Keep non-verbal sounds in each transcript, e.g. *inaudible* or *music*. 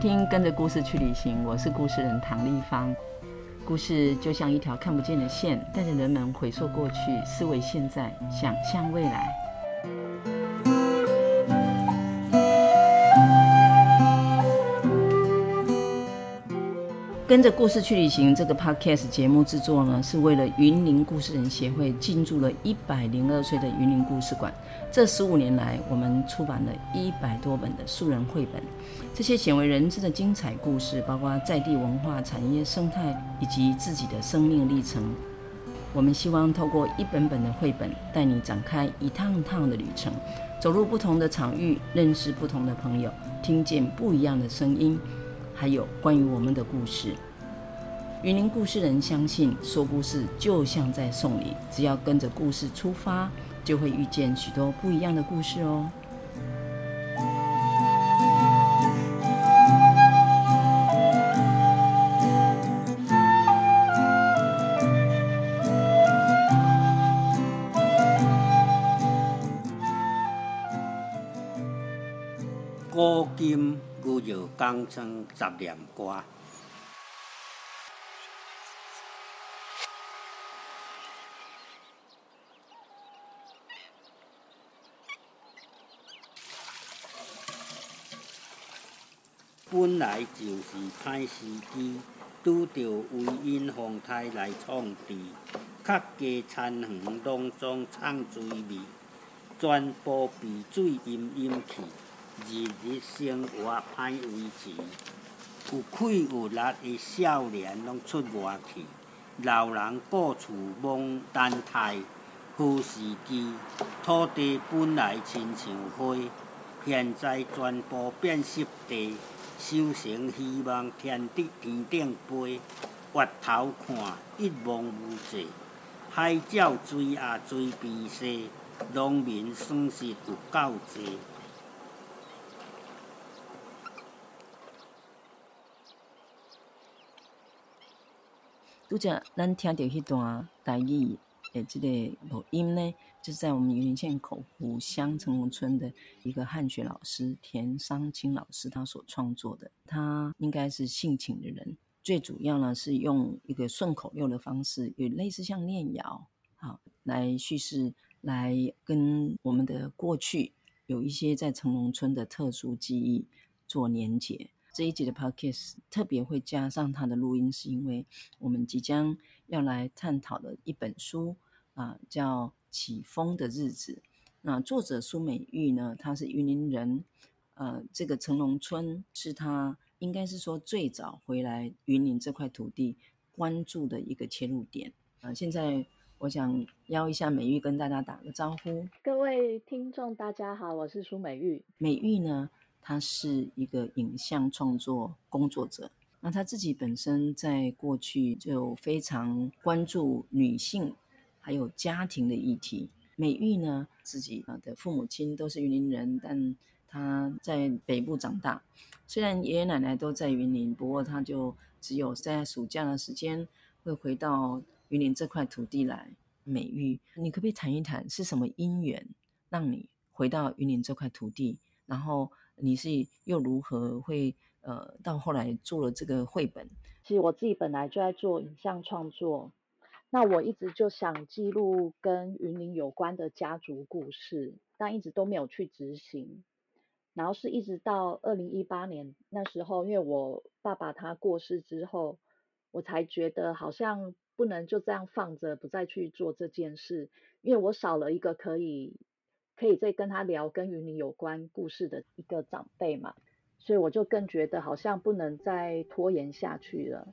听《跟着故事去旅行》，我是故事人唐立芳。故事就像一条看不见的线，带着人们回溯过去，思维现在，想象未来。跟着故事去旅行这个 podcast 节目制作呢，是为了云林故事人协会进驻了一百零二岁的云林故事馆。这十五年来，我们出版了一百多本的素人绘本。这些鲜为人知的精彩故事，包括在地文化、产业、生态以及自己的生命历程。我们希望透过一本本的绘本，带你展开一趟趟的旅程，走入不同的场域，认识不同的朋友，听见不一样的声音。还有关于我们的故事，云林故事人相信说故事就像在送礼，只要跟着故事出发，就会遇见许多不一样的故事哦。江村杂念歌，本来就是歹时机，拄着微阴风台来创治，客家田园拢总藏水味，全部被水淹淹去。日日生活歹维持，有气有力的少年拢出外去，老人顾厝忙等待好时机。土地本来亲像花，现在全部变湿地。收成希望天得天顶飞，越头看一望无际。海鸟追也水边踅，农民损失有够济。读者，咱听到一段台语的这个录音呢，就是在我们云林县口湖乡成龙村的一个汉学老师田商清老师他所创作的。他应该是性情的人，最主要呢是用一个顺口溜的方式，有类似像念谣，好来叙事，来跟我们的过去有一些在成龙村的特殊记忆做连结。这一集的 podcast 特别会加上他的录音，是因为我们即将要来探讨的一本书啊，叫《起风的日子》。那作者苏美玉呢，她是云林人，呃，这个成龙村是她应该是说最早回来云林这块土地关注的一个切入点。啊，现在我想邀一下美玉跟大家打个招呼。各位听众，大家好，我是苏美玉。美玉呢，他是一个影像创作工作者，那他自己本身在过去就非常关注女性还有家庭的议题。美玉呢，自己的父母亲都是云林人，但他在北部长大，虽然爷爷奶奶都在云林，不过他就只有在暑假的时间会回到云林这块土地来。美玉，你可不可以谈一谈是什么因缘让你回到云林这块土地，然后？你是又如何会呃到后来做了这个绘本？其实我自己本来就在做影像创作，那我一直就想记录跟云林有关的家族故事，但一直都没有去执行。然后是一直到二零一八年那时候，因为我爸爸他过世之后，我才觉得好像不能就这样放着不再去做这件事，因为我少了一个可以。可以再跟他聊跟云林有关故事的一个长辈嘛，所以我就更觉得好像不能再拖延下去了。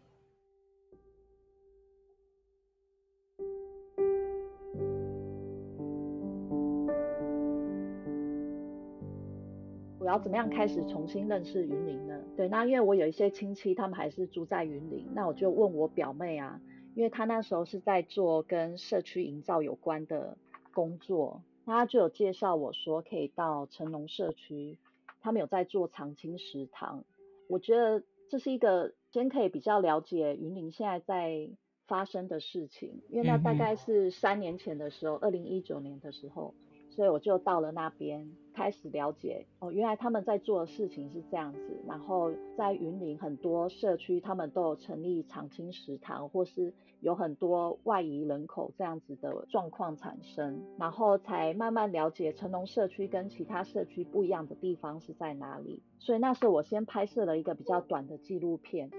我要怎么样开始重新认识云林呢？对，那因为我有一些亲戚，他们还是住在云林，那我就问我表妹啊，因为她那时候是在做跟社区营造有关的工作。他就有介绍我说可以到成龙社区，他们有在做长青食堂。我觉得这是一个先可以比较了解云林现在在发生的事情，因为那大概是三年前的时候，二零一九年的时候，所以我就到了那边，开始了解哦，原来他们在做的事情是这样子。然后在云林很多社区，他们都有成立长青食堂，或是有很多外移人口这样子的状况产生，然后才慢慢了解成龙社区跟其他社区不一样的地方是在哪里。所以那时候我先拍摄了一个比较短的纪录片，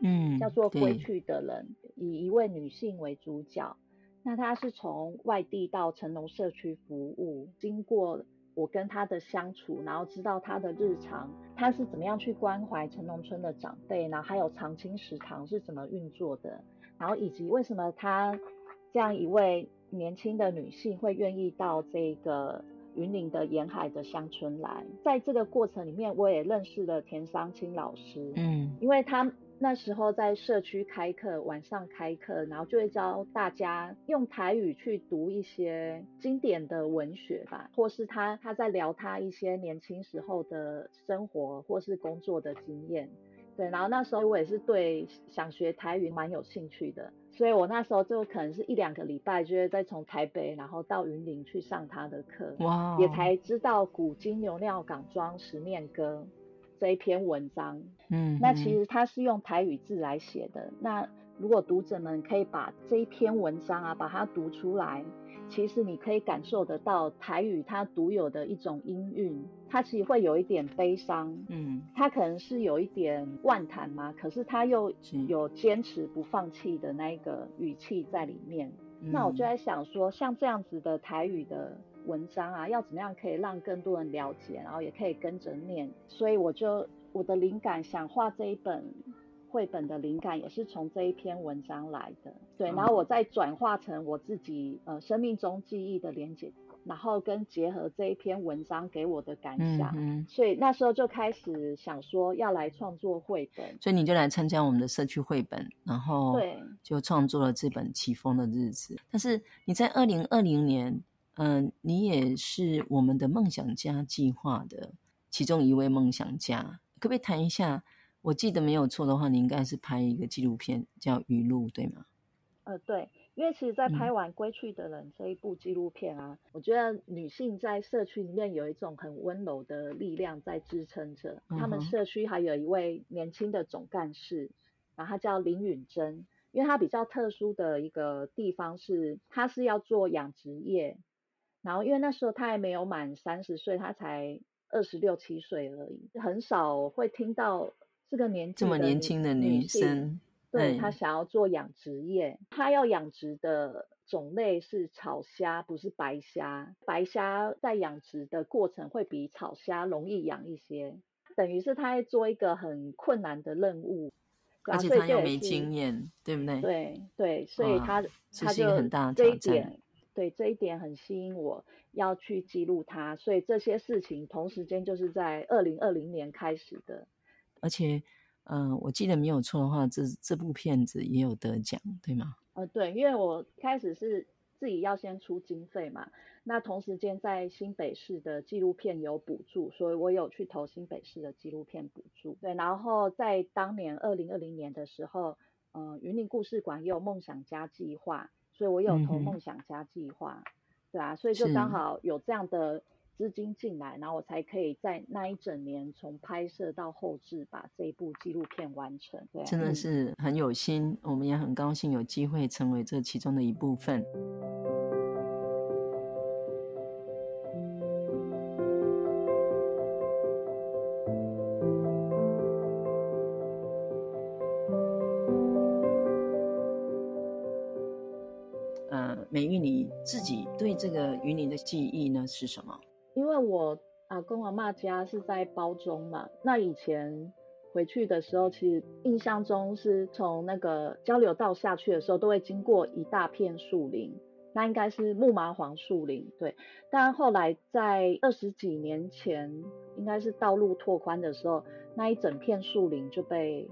嗯，叫做《归去的人》，以一位女性为主角。那他是从外地到成龙社区服务，经过我跟他的相处，然后知道他的日常，他是怎么样去关怀成龙村的长辈，然后还有长青食堂是怎么运作的，然后以及为什么他这样一位年轻的女性会愿意到这个云林的沿海的乡村来，在这个过程里面，我也认识了田桑青老师，嗯，因为他。那时候在社区开课，晚上开课，然后就会教大家用台语去读一些经典的文学吧，或是他他在聊他一些年轻时候的生活或是工作的经验。对，然后那时候我也是对想学台语蛮有兴趣的，所以我那时候就可能是一两个礼拜就会再从台北然后到云林去上他的课，哇，也才知道古今牛尿港庄十面歌。这一篇文章，嗯，那其实它是用台语字来写的。那如果读者们可以把这一篇文章啊，把它读出来，其实你可以感受得到台语它独有的一种音韵，它其实会有一点悲伤，嗯，它可能是有一点万谈嘛，可是它又有坚持不放弃的那个语气在里面。嗯。那我就在想说，像这样子的台语的。文章啊，要怎么样可以让更多人了解，然后也可以跟着念，所以我就我的灵感想画这一本绘本的灵感也是从这一篇文章来的，对，然后我再转化成我自己呃生命中记忆的连接，然后跟结合这一篇文章给我的感想，嗯嗯，所以那时候就开始想说要来创作绘本，所以你就来参加我们的社区绘本，然后对，就创作了这本《起风的日子》，但是你在二零二零年。嗯、呃，你也是我们的梦想家计划的其中一位梦想家，可不可以谈一下？我记得没有错的话，你应该是拍一个纪录片叫《语录》，对吗？呃，对，因为其实，在拍完《归去的人》这一部纪录片啊，嗯、我觉得女性在社区里面有一种很温柔的力量在支撑着。他们社区还有一位年轻的总干事，然后他叫林允珍，因为他比较特殊的一个地方是，他是要做养殖业。然后，因为那时候他还没有满三十岁，他才二十六七岁而已，很少会听到这个年纪这么年轻的女生，对，他想要做养殖业，她要养殖的种类是草虾，不是白虾。白虾在养殖的过程会比草虾容易养一些，等于是她在做一个很困难的任务，而且他又没经验，对不对？对对，所以他他就很大的挑战。对，这一点很吸引我，要去记录它，所以这些事情同时间就是在二零二零年开始的。而且，嗯、呃，我记得没有错的话，这这部片子也有得奖，对吗？呃，对，因为我开始是自己要先出经费嘛，那同时间在新北市的纪录片有补助，所以我有去投新北市的纪录片补助。对，然后在当年二零二零年的时候，嗯、呃，云林故事馆也有梦想家计划。所以我有投梦想家计划，嗯，对啊，所以就刚好有这样的资金进来，然后我才可以在那一整年从拍摄到后置把这一部纪录片完成。对啊，真的是很有心，嗯，我们也很高兴有机会成为这其中的一部分。这个云林的记忆呢是什么？因为我阿公阿嬷家是在包中嘛，那以前回去的时候，其实印象中是从那个交流道下去的时候，都会经过一大片树林，那应该是木麻黄树林，对。但后来在二十几年前，应该是道路拓宽的时候，那一整片树林就被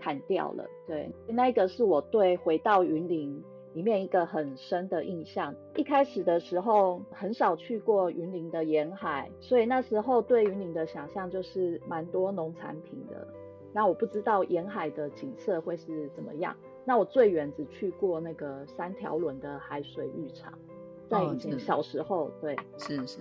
砍掉了，对。那个是我对回到云林里面一个很深的印象，一开始的时候很少去过云林的沿海，所以那时候对云林的想象就是蛮多农产品的。那我不知道沿海的景色会是怎么样。那我最远只去过那个三条轮的海水浴场。在以前小时候，哦、对，是是，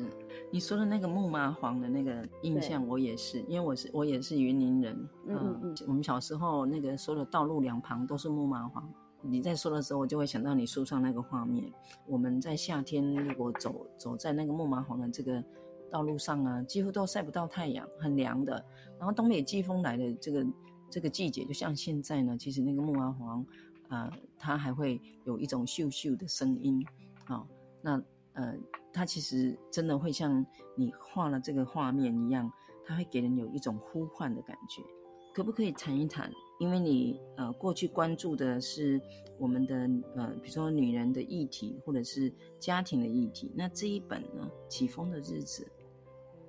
你说的那个木麻黄的那个印象，我也是，因为我是我也是云林人，嗯嗯嗯，我们小时候那个说的道路两旁都是木麻黄，你在说的时候，我就会想到你书上那个画面。我们在夏天如果走走在那个木麻黄的这个道路上啊，几乎都晒不到太阳，很凉的。然后东北季风来的这个这个季节，就像现在呢，其实那个木麻黄、呃，它还会有一种咻咻的声音啊。哦那呃，它其实真的会像你画了这个画面一样，它会给人有一种呼唤的感觉。可不可以谈一谈？因为你呃过去关注的是我们的呃，比如说女人的议题，或者是家庭的议题。那这一本呢，《起风的日子》，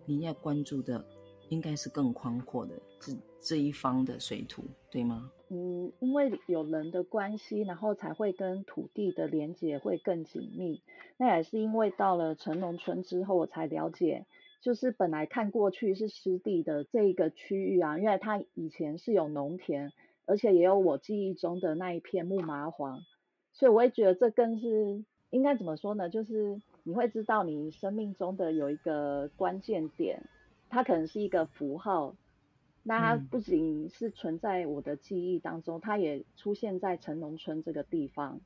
你要关注的应该是更宽阔的，是这一方的水土，对吗？嗯，因为有人的关系，然后才会跟土地的连接会更紧密。那也是因为到了陈农村之后，我才了解，就是本来看过去是湿地的这一个区域啊，因为它以前是有农田，而且也有我记忆中的那一片木麻黄，所以我也觉得这更是应该怎么说呢？就是你会知道你生命中的有一个关键点，它可能是一个符号。那它不仅是存在我的记忆当中，它也出现在陈农村这个地方。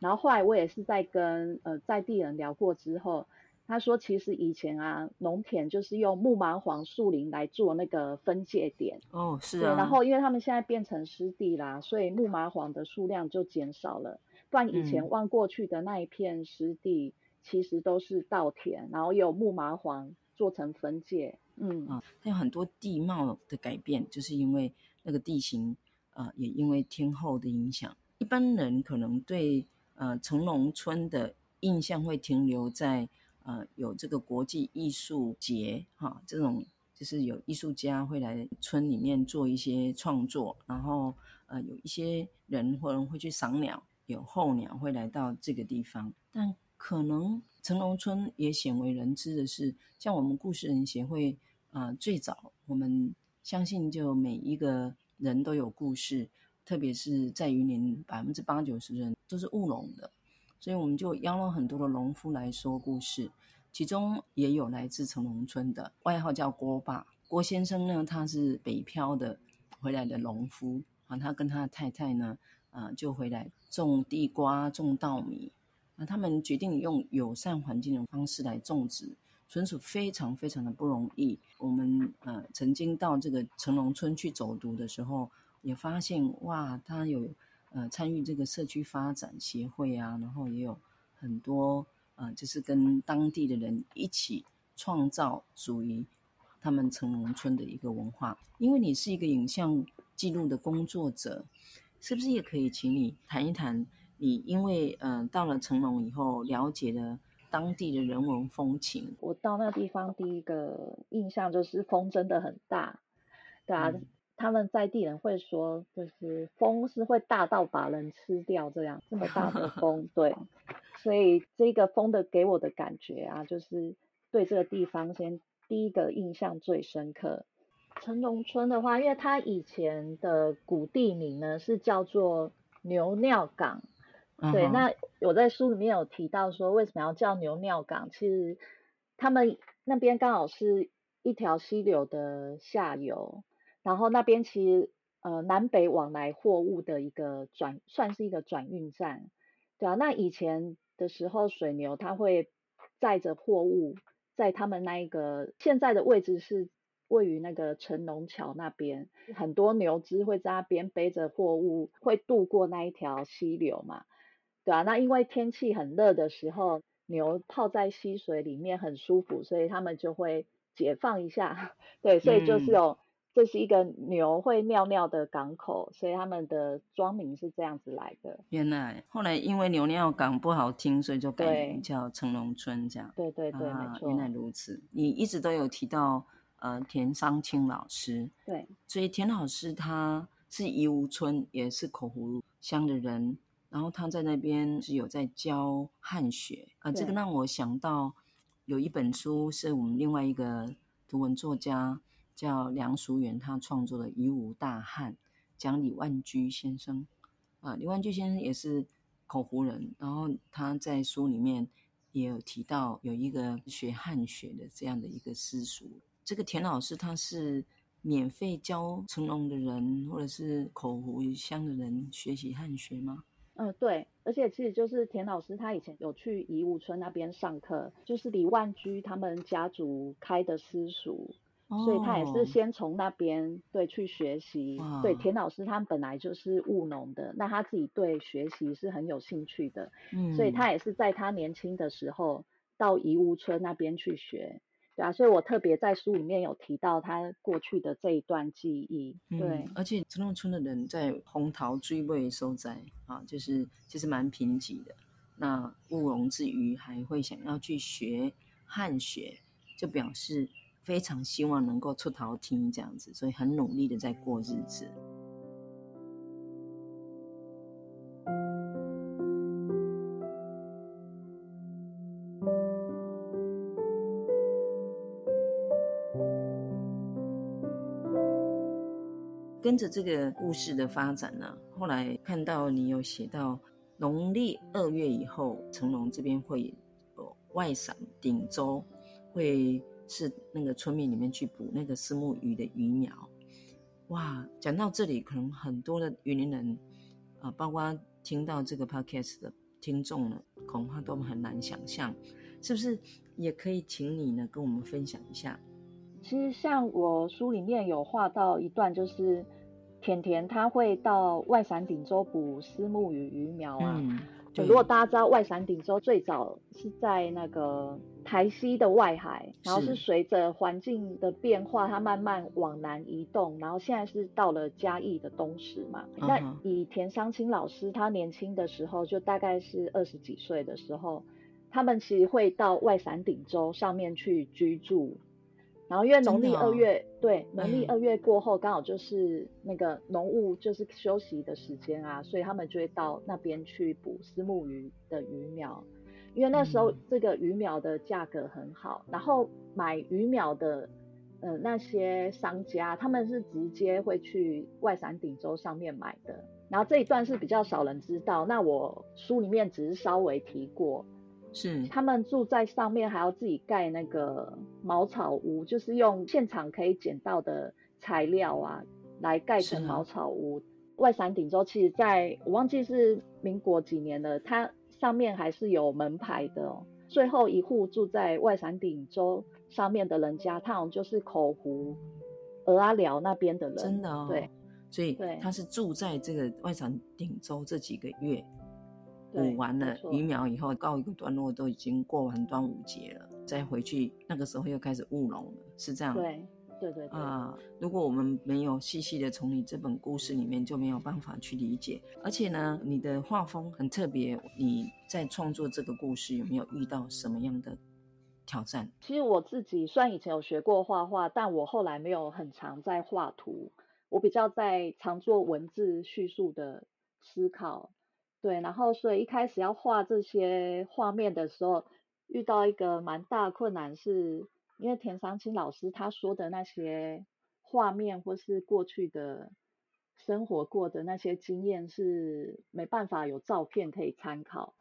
然后后来我也是在跟呃在地人聊过之后，他说其实以前啊农田就是用木麻黄树林来做那个分界点。哦，是啊。然后因为他们现在变成湿地啦，所以木麻黄的数量就减少了。不然以前望过去的那一片湿地，其实都是稻田，然后有木麻黄做成分界。嗯啊，它有很多地貌的改变，就是因为那个地形啊、呃，也因为天候的影响。一般人可能对呃城农村的印象会停留在呃有这个国际艺术节哈，这种就是有艺术家会来村里面做一些创作，然后呃有一些人或人会去赏鸟，有候鸟会来到这个地方，但可能城龙村也鲜为人知的是，像我们故事人协会。啊、最早我们相信，就每一个人都有故事，特别是在云林，百分之八九十人都是务农的，所以我们就邀了很多的农夫来说故事，其中也有来自城农村的，外号叫郭爸。郭先生呢，他是北漂的回来的农夫啊，他跟他的太太呢，啊，就回来种地瓜、种稻米，啊，他们决定用友善环境的方式来种植。纯属非常非常的不容易。我们呃曾经到这个城农村去走读的时候，也发现哇，他有呃参与这个社区发展协会啊，然后也有很多呃就是跟当地的人一起创造属于他们城农村的一个文化。因为你是一个影像记录的工作者，是不是也可以请你谈一谈你因为呃到了城农以后了解的？当地的人文风情，我到那个地方第一个印象就是风真的很大，对啊，嗯、他们在地人会说，就是风是会大到把人吃掉这样，这么大的风，对，*laughs* 所以这个风的给我的感觉啊，就是对这个地方先第一个印象最深刻。陈农村的话，因为它以前的古地名呢是叫做牛尿港。对，那我在书里面有提到说，为什么要叫牛尿港？其实他们那边刚好是一条溪流的下游，然后那边其实呃南北往来货物的一个转，算是一个转运站，对啊。那以前的时候，水牛它会载着货物，在他们那一个现在的位置是位于那个陈农桥那边，很多牛只会在那边背着货物，会渡过那一条溪流嘛。对啊，那因为天气很热的时候，牛泡在溪水里面很舒服，所以他们就会解放一下。*laughs* 对，所以就是有，嗯、这是一个牛会尿尿的港口，所以他们的庄名是这样子来的。原来后来因为牛尿港不好听，所以就改名叫成龙村这样。对对对，啊、没错。原来如此，你一直都有提到呃田商清老师。对，所以田老师他是宜芜村，也是口湖乡的人。然后他在那边是有在教汉学啊，这个让我想到有一本书是我们另外一个图文作家叫梁淑媛，他创作的《夷吾大汉》，讲李万居先生啊，李万居先生也是口湖人，然后他在书里面也有提到有一个学汉学的这样的一个私塾。这个田老师他是免费教成龙的人或者是口湖乡的人学习汉学吗？嗯，对，而且其实就是田老师他以前有去宜吾村那边上课，就是李万居他们家族开的私塾。所以他也是先从那边对去学习。Oh. 对，田老师他们本来就是务农的，那他自己对学习是很有兴趣的。嗯，所以他也是在他年轻的时候到宜屋村那边去学。对啊，所以我特别在书里面有提到他过去的这一段记忆。对，嗯、而且成龙村的人在红桃追尾收摘啊，就是其实蛮贫瘠的。那务农之余还会想要去学汉学，就表示。非常希望能够出头天这样子，所以很努力的在过日子。跟着这个故事的发展呢，后来看到你有写到农历二月以后，成龙这边会有外省顶州会。是那个村民里面去捕那个丝木鱼的鱼苗，哇！讲到这里，可能很多的云林人啊、呃，包括听到这个 podcast 的听众呢，恐怕都很难想象，是不是？也可以请你呢跟我们分享一下。其实像我书里面有画到一段，就是甜甜他会到外山顶洲捕丝木鱼鱼苗啊。嗯如果大家知道外山顶洲最早是在那个台西的外海，然后是随着环境的变化，它慢慢往南移动，然后现在是到了嘉义的东石嘛。Uh-huh. 那以田商清老师他年轻的时候，就大概是二十几岁的时候，他们其实会到外伞顶洲上面去居住。然后因为农历二月，哦、对，农历二月过后刚好就是那个农务就是休息的时间啊，所以他们就会到那边去捕丝木鱼的鱼苗，因为那时候这个鱼苗的价格很好，嗯、然后买鱼苗的呃那些商家他们是直接会去外伞顶洲上面买的，然后这一段是比较少人知道，那我书里面只是稍微提过。是，他们住在上面，还要自己盖那个茅草屋，就是用现场可以捡到的材料啊，来盖成茅草屋。外山顶洲其实在我忘记是民国几年了，它上面还是有门牌的哦。最后一户住在外山顶洲上面的人家，他好像就是口湖鹅阿寮那边的人，真的哦。对，所以他是住在这个外山顶洲这几个月。补完了鱼苗以后，告一个段落，都已经过完端午节了，再回去那个时候又开始务农了，是这样。对对对啊、呃！如果我们没有细细的从你这本故事里面，就没有办法去理解。而且呢，你的画风很特别，你在创作这个故事有没有遇到什么样的挑战？其实我自己虽然以前有学过画画，但我后来没有很常在画图，我比较在常做文字叙述的思考。对，然后所以一开始要画这些画面的时候，遇到一个蛮大困难，是因为田长青老师他说的那些画面或是过去的生活过的那些经验是没办法有照片可以参考。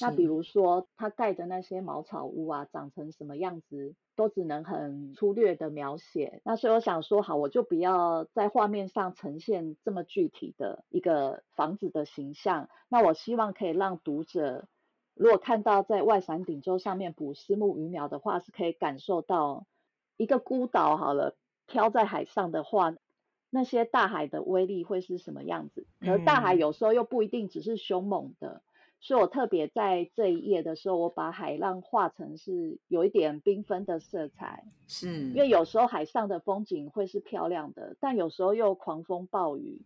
那比如说他盖的那些茅草屋啊，长成什么样子？都只能很粗略的描写，那所以我想说，好，我就不要在画面上呈现这么具体的一个房子的形象。那我希望可以让读者，如果看到在外伞顶洲上面捕虱目鱼苗的话，是可以感受到一个孤岛好了，飘在海上的话，那些大海的威力会是什么样子？而大海有时候又不一定只是凶猛的。所以我特别在这一页的时候，我把海浪画成是有一点缤纷的色彩，是因为有时候海上的风景会是漂亮的，但有时候又狂风暴雨，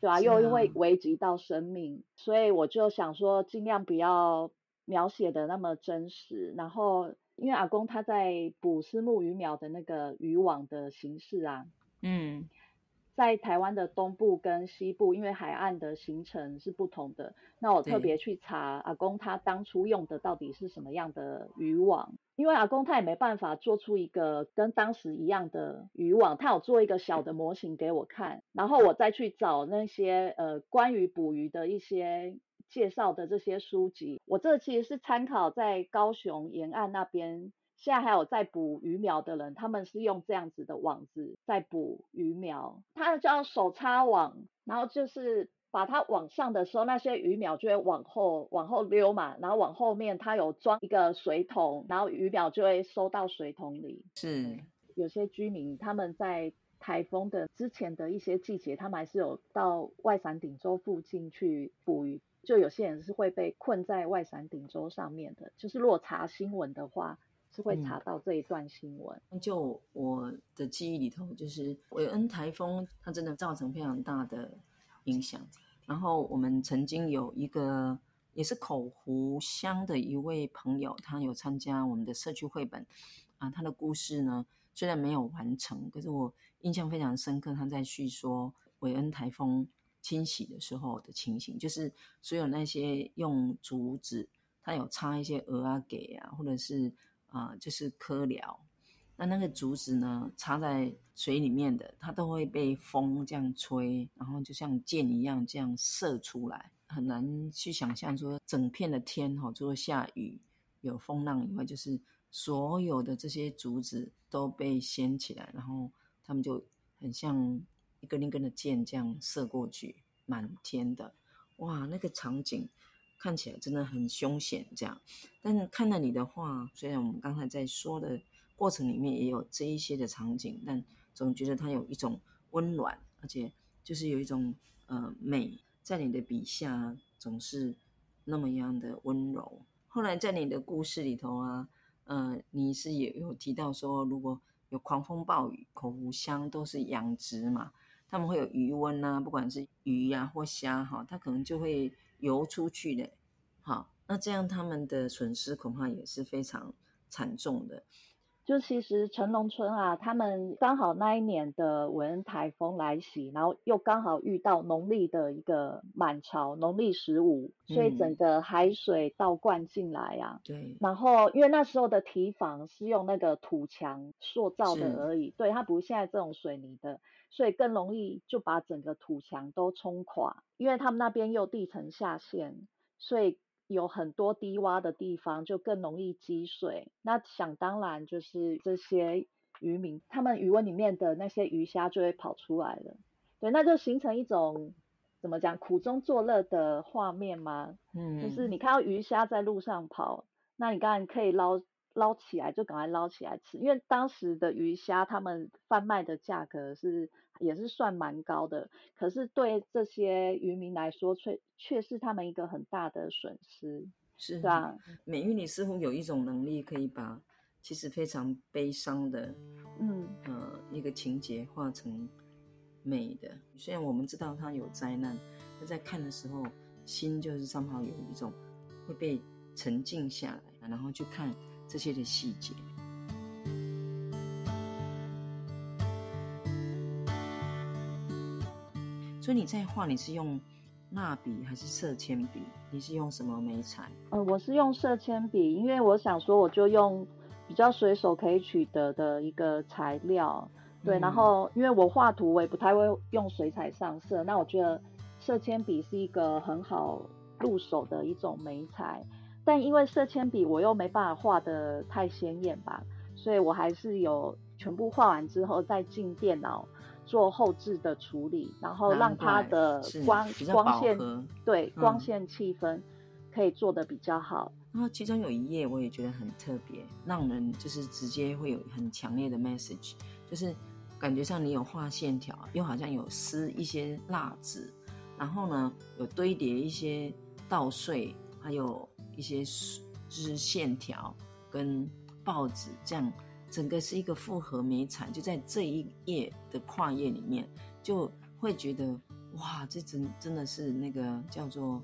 对吧、啊？又会危及到生命，所以我就想说，尽量不要描写的那么真实。然后，因为阿公他在捕丝木鱼苗的那个渔网的形式啊，嗯。在台湾的东部跟西部，因为海岸的形成是不同的，那我特别去查阿公他当初用的到底是什么样的渔网，因为阿公他也没办法做出一个跟当时一样的渔网，他有做一个小的模型给我看，然后我再去找那些呃关于捕鱼的一些介绍的这些书籍，我这其实是参考在高雄沿岸那边，现在还有在捕鱼苗的人，他们是用这样子的网子在捕鱼苗，它叫手插网，然后就是把它往上的时候，那些鱼苗就会往后往后溜嘛，然后往后面它有装一个水桶，然后鱼苗就会收到水桶里。是，有些居民他们在。台风的之前的一些季节，他们还是有到外伞顶洲附近去捕鱼。就有些人是会被困在外伞顶洲上面的，就是如果查新闻的话，是会查到这一段新闻。嗯、就我的记忆里头，就是韦恩台风，它真的造成非常大的影响。然后我们曾经有一个也是口湖乡的一位朋友，他有参加我们的社区绘本啊，他的故事呢，虽然没有完成，可是我印象非常深刻。他在叙说韦恩台风清洗的时候的情形，就是所有那些用竹子，它有插一些鹅啊给啊，或者是啊、就是蚵寮。那那个竹子呢，插在水里面的，它都会被风这样吹，然后就像箭一样这样射出来，很难去想象说整片的天哈，除了下雨有风浪以外，就是。所有的这些竹子都被掀起来，然后他们就很像一根一根的箭这样射过去，满天的，哇，那个场景看起来真的很凶险。这样，但看了你的话，虽然我们刚才在说的过程里面也有这一些的场景，但总觉得它有一种温暖，而且就是有一种呃美，在你的笔下总是那么样的温柔。后来在你的故事里头啊。呃，你是也有提到说，如果有狂风暴雨，口湖乡都是养殖嘛，他们会有余温呐，不管是鱼呀、或虾哈，它可能就会游出去的，好，那这样他们的损失恐怕也是非常惨重的。就其实陈农村啊，他们刚好那一年的韦恩台风来袭，然后又刚好遇到农历的一个满潮，农历十五，所以整个海水倒灌进来啊。对。然后因为那时候的堤防是用那个土墙塑造的而已，对，它不是现在这种水泥的，所以更容易就把整个土墙都冲垮。因为他们那边又地层下陷，所以。有很多低洼的地方，就更容易积水。那想当然就是这些渔民，他们鱼温里面的那些鱼虾就会跑出来了。对，那就形成一种怎么讲苦中作乐的画面吗？嗯，就是你看到鱼虾在路上跑，那你当然可以捞。捞起来就赶快捞起来吃，因为当时的鱼虾他们贩卖的价格是也是算蛮高的，可是对这些渔民来说却却是他们一个很大的损失，是吧？美玉，你似乎有一种能力，可以把其实非常悲伤的，嗯呃一个情节化成美的。虽然我们知道它有灾难，但在看的时候，心就是正好有一种会被沉静下来，然后去看。这些的细节，所以你在画，你是用蜡笔还是色铅笔？你是用什么眉材？呃，我是用色铅笔，因为我想说，我就用比较随手可以取得的一个材料。对，嗯、然后因为我画图，我也不太会用水彩上色，那我觉得色铅笔是一个很好入手的一种眉材。但因为色铅笔我又没办法画的太鲜艳吧，所以我还是有全部画完之后再进电脑做后置的处理，然后让它的光光线对光线气氛可以做的比较好。然后其中有一页我也觉得很特别，让人就是直接会有很强烈的 message，就是感觉上你有画线条，又好像有撕一些蜡纸，然后呢有堆叠一些稻穗，还有。一些就是线条跟报纸这样，整个是一个复合媒材，就在这一页的跨页里面，就会觉得哇，这真真的是那个叫做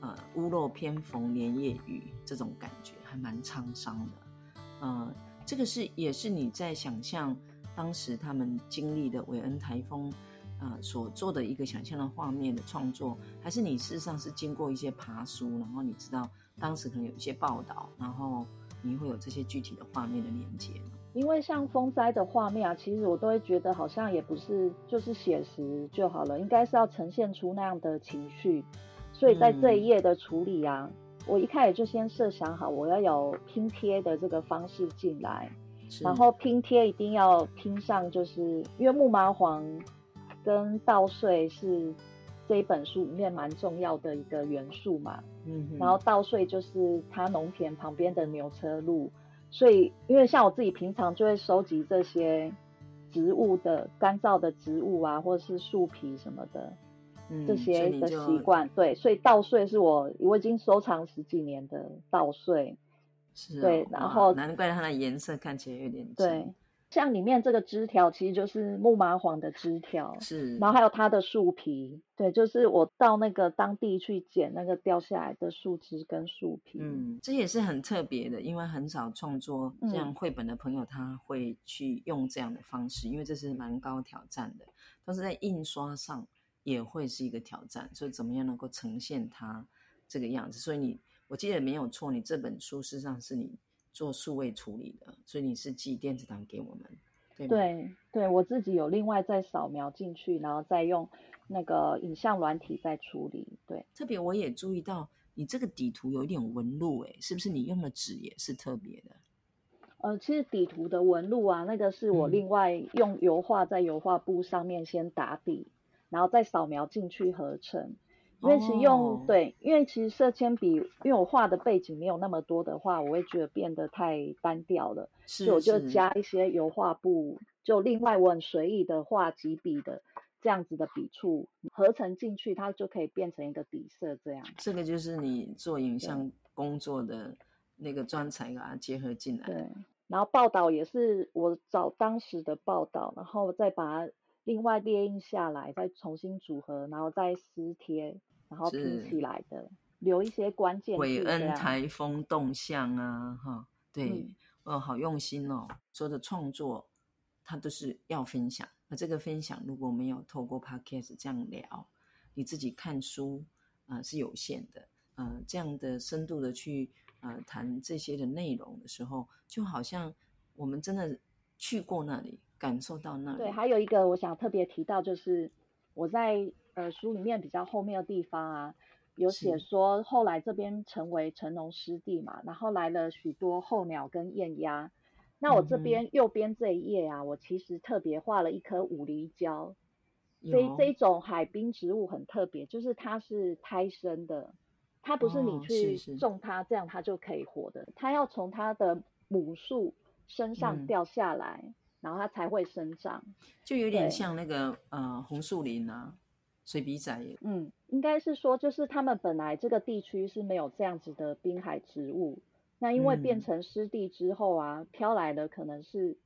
呃屋漏偏逢连夜雨这种感觉，还蛮沧桑的。呃，这个是也是你在想象当时他们经历的韦恩台风啊、呃、所做的一个想象的画面的创作，还是你事实上是经过一些爬书，然后你知道。当时可能有一些报道，然后你会有这些具体的画面的连接。因为像风灾的画面啊，其实我都会觉得好像也不是就是写实就好了，应该是要呈现出那样的情绪。所以在这一页的处理啊，嗯、我一开始就先设想好，我要有拼贴的这个方式进来，然后拼贴一定要拼上，就是因为木麻黄跟稻穗是这一本书里面蛮重要的一个元素嘛，嗯哼，然后稻穗就是它农田旁边的牛车路，所以因为像我自己平常就会收集这些植物的干燥的植物啊，或者是树皮什么的。这些的习惯，对，所以稻穗是我我已经收藏十几年的稻穗，是、哦，对，然后难怪它的颜色看起来有点对，像里面这个枝条其实就是木麻黄的枝条，是，然后还有它的树皮，对，就是我到那个当地去捡那个掉下来的树枝跟树皮，嗯，这也是很特别的，因为很少创作这样绘本的朋友他会去用这样的方式，嗯、因为这是蛮高挑战的，但是在印刷上。也会是一个挑战，所以怎么样能够呈现它这个样子？所以你，我记得没有错，你这本书事实上是你做数位处理的，所以你是寄电子档给我们，对吗？对，对我自己有另外再扫描进去，然后再用那个影像软体再处理。对，特别我也注意到你这个底图有一点纹路，诶，是不是你用的纸也是特别的？呃，其实底图的纹路啊，那个是我另外用油画在油画布上面先打底。嗯然后再扫描进去合成，因为其实用、oh. 对，因为其实色铅笔，因为我画的背景没有那么多的话，我会觉得变得太单调了，所以我就加一些油画布，就另外我很随意的画几笔的这样子的笔触合成进去，它就可以变成一个底色这样。这个就是你做影像工作的那个专才，把它结合进来。对，然后报道也是我找当时的报道，然后再把它。另外列印下来，再重新组合，然后再撕贴，然后拼起来的，留一些关键。韦恩台风动向啊，哈，对，哦、嗯，好用心哦。说的创作，它都是要分享。那这个分享，如果没有透过 Podcast 这样聊，你自己看书啊、呃、是有限的。呃，这样的深度的去呃谈这些的内容的时候，就好像我们真的去过那里。感受到那里。对，还有一个我想特别提到，就是我在呃书里面比较后面的地方啊，有写说后来这边成为成龙湿地嘛，然后来了许多候鸟跟雁鸭。那我这边右边这一页啊，嗯、我其实特别画了一棵五厘蕉，这这一种海滨植物很特别，就是它是胎生的，它不是你去种它这样它就可以活的，哦、它要从它的母树身上掉下来。嗯然后它才会生长，就有。点像那个呃红树林啊，水笔仔。嗯，应该是说，就是他们本来这个地区是没有这样子的滨海植物，那因为变成湿地之后啊，飘、嗯、来的可能是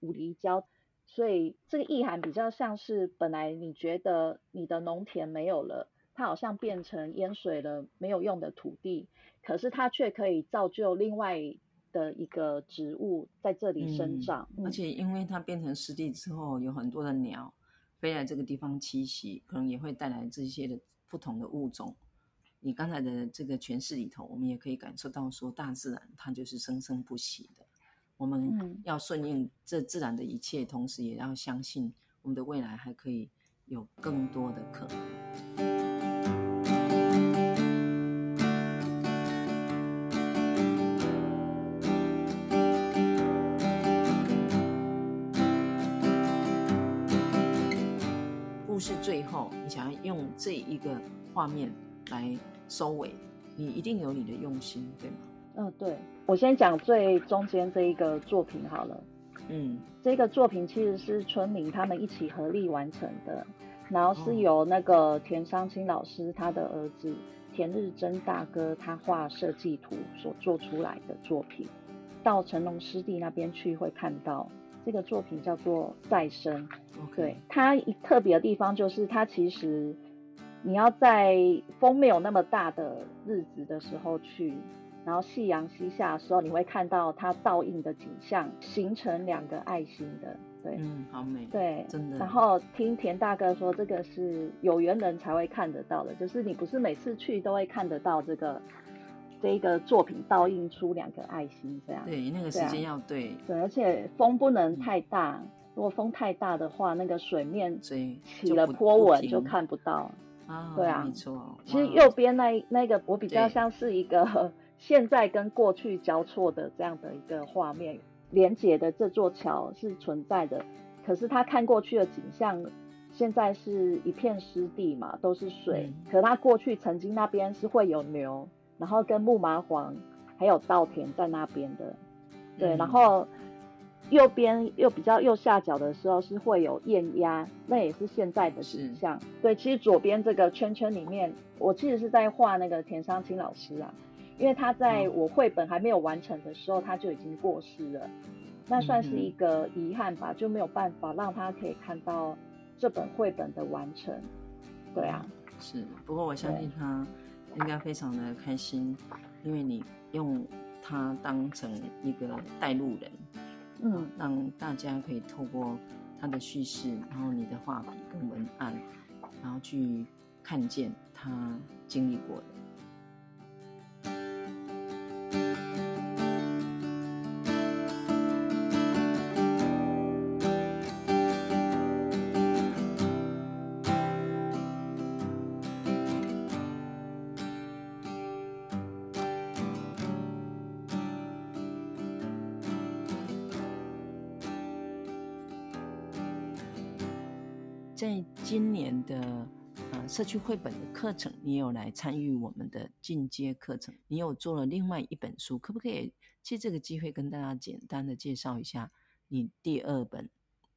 五厘蕉，所以这个意涵比较像是本来你觉得你的农田没有了，它好像变成淹水了没有用的土地，可是它却可以造就另外。的一个植物在这里生长，嗯，而且因为它变成湿地之后，有很多的鸟飞来这个地方栖息，可能也会带来这些的不同的物种。你刚才的这个诠释里头，我们也可以感受到说，大自然它就是生生不息的。我们要顺应这自然的一切，同时也要相信我们的未来还可以有更多的可能。后，你想要用这一个画面来收尾，你一定有你的用心，对吗？嗯，对。我先讲最中间这一个作品好了。嗯，这个作品其实是村民他们一起合力完成的，然后是由那个田商清老师他的儿子田日珍大哥他画设计图所做出来的作品。到成龙湿地那边去会看到。这个作品叫做《再生》对，它一特别的地方就是它其实你要在风没有那么大的日子的时候去，然后夕阳西下的时候，你会看到它倒映的景象，形成两个爱心的，对，嗯，好美，对，真的。然后听田大哥说，这个是有缘人才会看得到的，就是你不是每次去都会看得到这个。这一个作品倒映出两个爱心，这样对，那个时间要对，对，而且风不能太大，如果风太大的话，那个水面起了波纹就看不到。啊，对啊，没错。其实右边那那个我比较像是一个 *laughs* 现在跟过去交错的这样的一个画面，连接的这座桥是存在的，可是他看过去的景象，现在是一片湿地嘛，都是水。嗯、可他过去曾经那边是会有牛，然后跟木麻黄还有稻田在那边的，对，嗯、然后。右边又比较右下角的时候是会有雁鸭，那也是现在的景象。是对，其实左边这个圈圈里面，我其实是在画那个田商清老师啊，因为他在我绘本还没有完成的时候，他就已经过世了，那算是一个遗憾吧，就没有办法让他可以看到这本绘本的完成。对啊，是。不过我相信他应该非常的开心，因为你用他当成一个带路人。嗯，让大家可以透过他的叙事，然后你的画笔跟文案，然后去看见他经历过的。社区绘本的课程，你有来参与我们的进阶课程，你有做了另外一本书，可不可以借这个机会跟大家简单的介绍一下你第二本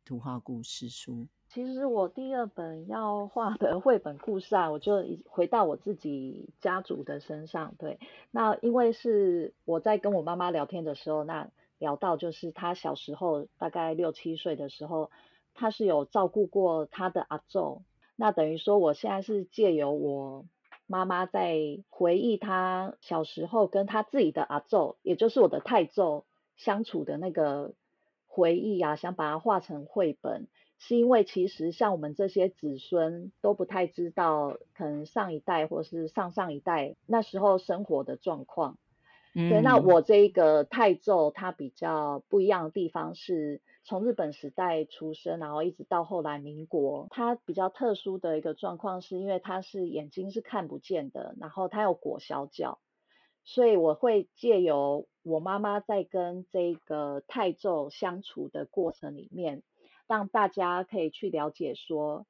图画故事书？其实我第二本要画的绘本故事啊，我就回到我自己家族的身上。对，那因为是我在跟我妈妈聊天的时候，那聊到就是她小时候大概六七岁的时候。她是有照顾过她的阿昼，那等于说我现在是借由我妈妈在回忆她小时候跟她自己的阿昼，也就是我的太昼相处的那个回忆啊，想把它画成绘本，是因为其实像我们这些子孙都不太知道，可能上一代或是上上一代那时候生活的状况。嗯、对，那我这一个太祖他比较不一样的地方是。从日本时代出生，然后一直到后来民国，他比较特殊的一个状况，是因为他是眼睛是看不见的，然后他有裹小脚，所以我会借由我妈妈在跟这个太祖相处的过程里面，让大家可以去了解说，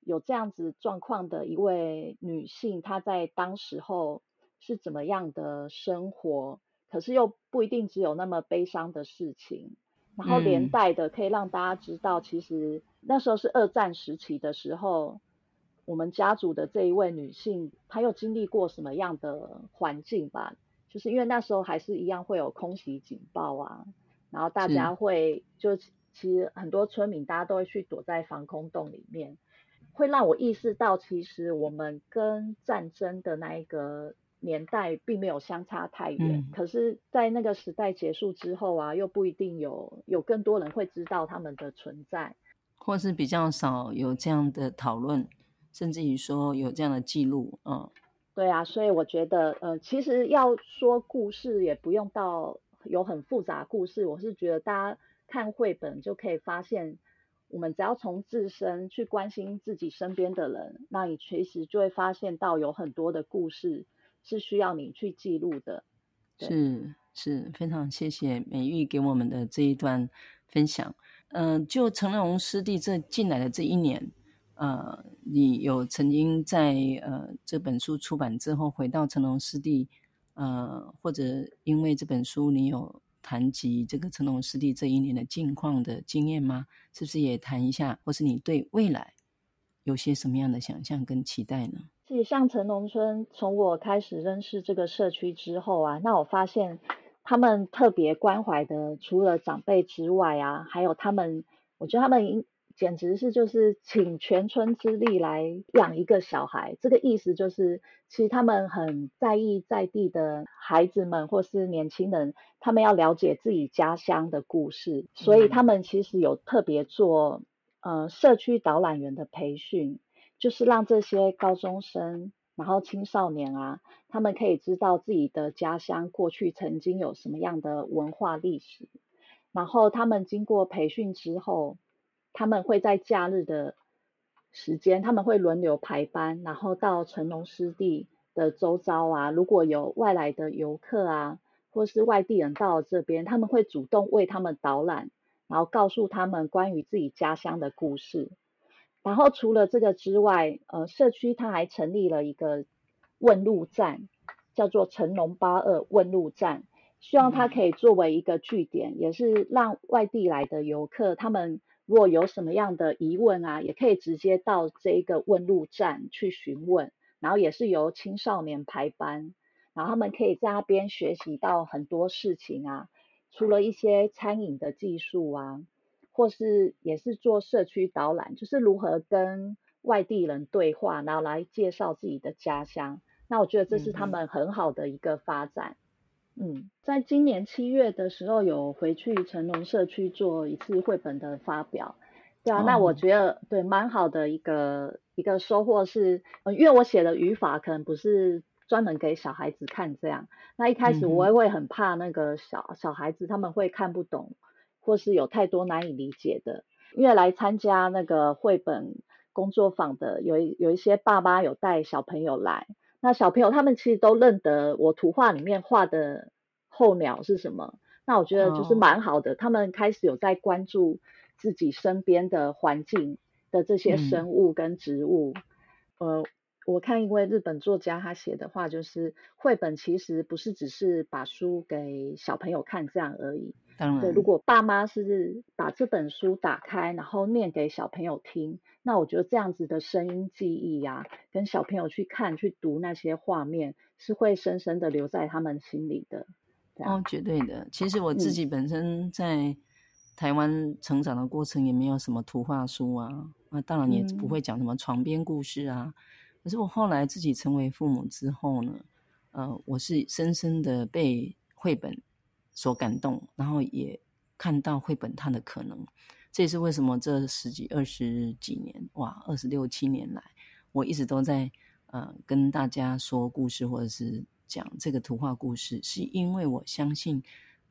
有这样子状况的一位女性，她在当时候是怎么样的生活，可是又不一定只有那么悲伤的事情。然后连带的可以让大家知道，其实那时候是二战时期的时候，我们家族的这一位女性，她又经历过什么样的环境吧？就是因为那时候还是一样会有空袭警报啊，然后大家会就其实很多村民大家都会去躲在防空洞里面，会让我意识到，其实我们跟战争的那一个。年代并没有相差太远，嗯、可是，在那个时代结束之后啊，又不一定有有更多人会知道他们的存在，或是比较少有这样的讨论，甚至于说有这样的记录，嗯，对啊，所以我觉得，呃，其实要说故事，也不用到有很复杂故事，我是觉得大家看绘本就可以发现，我们只要从自身去关心自己身边的人，那你其实就会发现到有很多的故事。是需要你去记录的，是是，非常谢谢美玉给我们的这一段分享。嗯、呃，就成龙师弟这进来的这一年，呃，你有曾经在呃这本书出版之后回到成龙师弟，呃，或者因为这本书你有谈及这个成龙师弟这一年的近况的经验吗？是不是也谈一下，或是你对未来有些什么样的想象跟期待呢？其实像城农村，从我开始认识这个社区之后啊，那我发现他们特别关怀的，除了长辈之外啊，还有他们，我觉得他们简直是就是请全村之力来养一个小孩。这个意思就是，其实他们很在意在地的孩子们或是年轻人，他们要了解自己家乡的故事，所以他们其实有特别做呃社区导览员的培训。就是让这些高中生，然后青少年啊，他们可以知道自己的家乡过去曾经有什么样的文化历史，然后他们经过培训之后，他们会在假日的时间，他们会轮流排班，然后到成龙湿地的周遭啊，如果有外来的游客啊，或是外地人到了这边，他们会主动为他们导览，然后告诉他们关于自己家乡的故事。然后除了这个之外，呃，社区它还成立了一个问路站，叫做成龙八二问路站，希望它可以作为一个据点，也是让外地来的游客他们。如果有什么样的疑问啊，也可以直接到这一个问路站去询问，然后也是由青少年排班，然后他们可以在那边学习到很多事情啊，除了一些餐饮的技术啊，或是也是做社区导览，就是如何跟外地人对话，然后来介绍自己的家乡。那我觉得这是他们很好的一个发展。嗯，在今年七月的时候，有回去成龙社区做一次绘本的发表，对啊，哦、那我觉得对蛮好的一个一个收获是，呃，因为我写的语法可能不是专门给小孩子看这样，那一开始我也会很怕那个小、嗯、小孩子他们会看不懂，或是有太多难以理解的，因为来参加那个绘本工作坊的有一有一些爸妈有带小朋友来。那小朋友他们其实都认得我图画里面画的候鸟是什么，那我觉得就是蛮好的。Oh. 他们开始有在关注自己身边的环境的这些生物跟植物。嗯、呃，我看一位日本作家他写的话，就是绘本其实不是只是把书给小朋友看这样而已。当然，对，如果爸妈是把这本书打开，然后念给小朋友听。那我觉得这样子的声音记忆呀、啊，跟小朋友去看、去读那些画面，是会深深的留在他们心里的。哦，绝对的。其实我自己本身在台湾成长的过程，也没有什么图画书啊，那当然也不会讲什么床边故事啊。嗯、可是我后来自己成为父母之后呢，呃，我是深深的被绘本所感动，然后也看到绘本它的可能。这也是为什么这十几、二十几年，哇，二十六七年来，我一直都在呃跟大家说故事，或者是讲这个图画故事，是因为我相信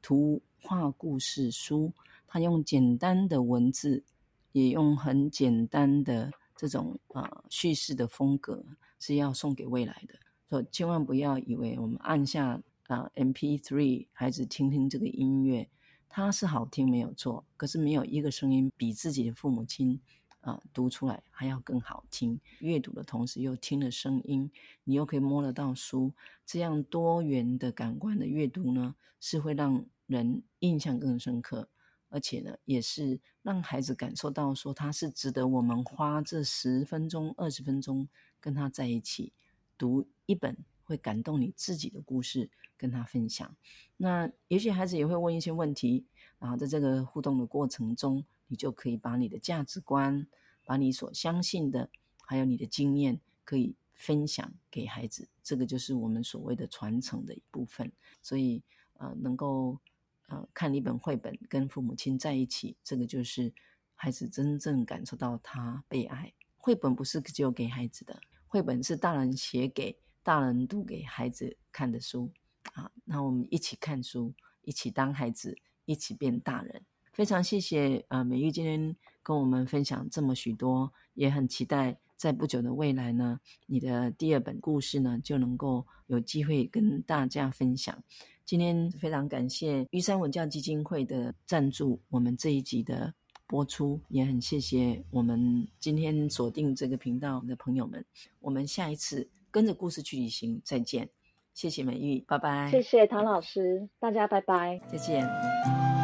图画故事书，它用简单的文字，也用很简单的这种呃叙事的风格，是要送给未来的。所以千万不要以为我们按下啊，M P three，孩子听听这个音乐。它是好听没有错，可是没有一个声音比自己的父母亲啊、读出来还要更好听。阅读的同时又听了声音，你又可以摸得到书，这样多元的感官的阅读呢，是会让人印象更深刻，而且呢，也是让孩子感受到说他是值得我们花这十分钟、二十分钟跟他在一起读一本会感动你自己的故事。跟他分享，那也许孩子也会问一些问题，然后在这个互动的过程中，你就可以把你的价值观、把你所相信的，还有你的经验，可以分享给孩子。这个就是我们所谓的传承的一部分。所以，呃，能够呃看一本绘本，跟父母亲在一起，这个就是孩子真正感受到他被爱。绘本不是只有给孩子的，绘本是大人写给大人读给孩子看的书。啊，那我们一起看书，一起当孩子，一起变大人。非常谢谢呃美玉今天跟我们分享这么许多，也很期待在不久的未来呢，你的第二本故事呢就能够有机会跟大家分享。今天非常感谢玉山文教基金会的赞助，我们这一集的播出，也很谢谢我们今天锁定这个频道的朋友们。我们下一次跟着故事去旅行，再见。谢谢美玉，拜拜。谢谢唐老师，大家拜拜，再见。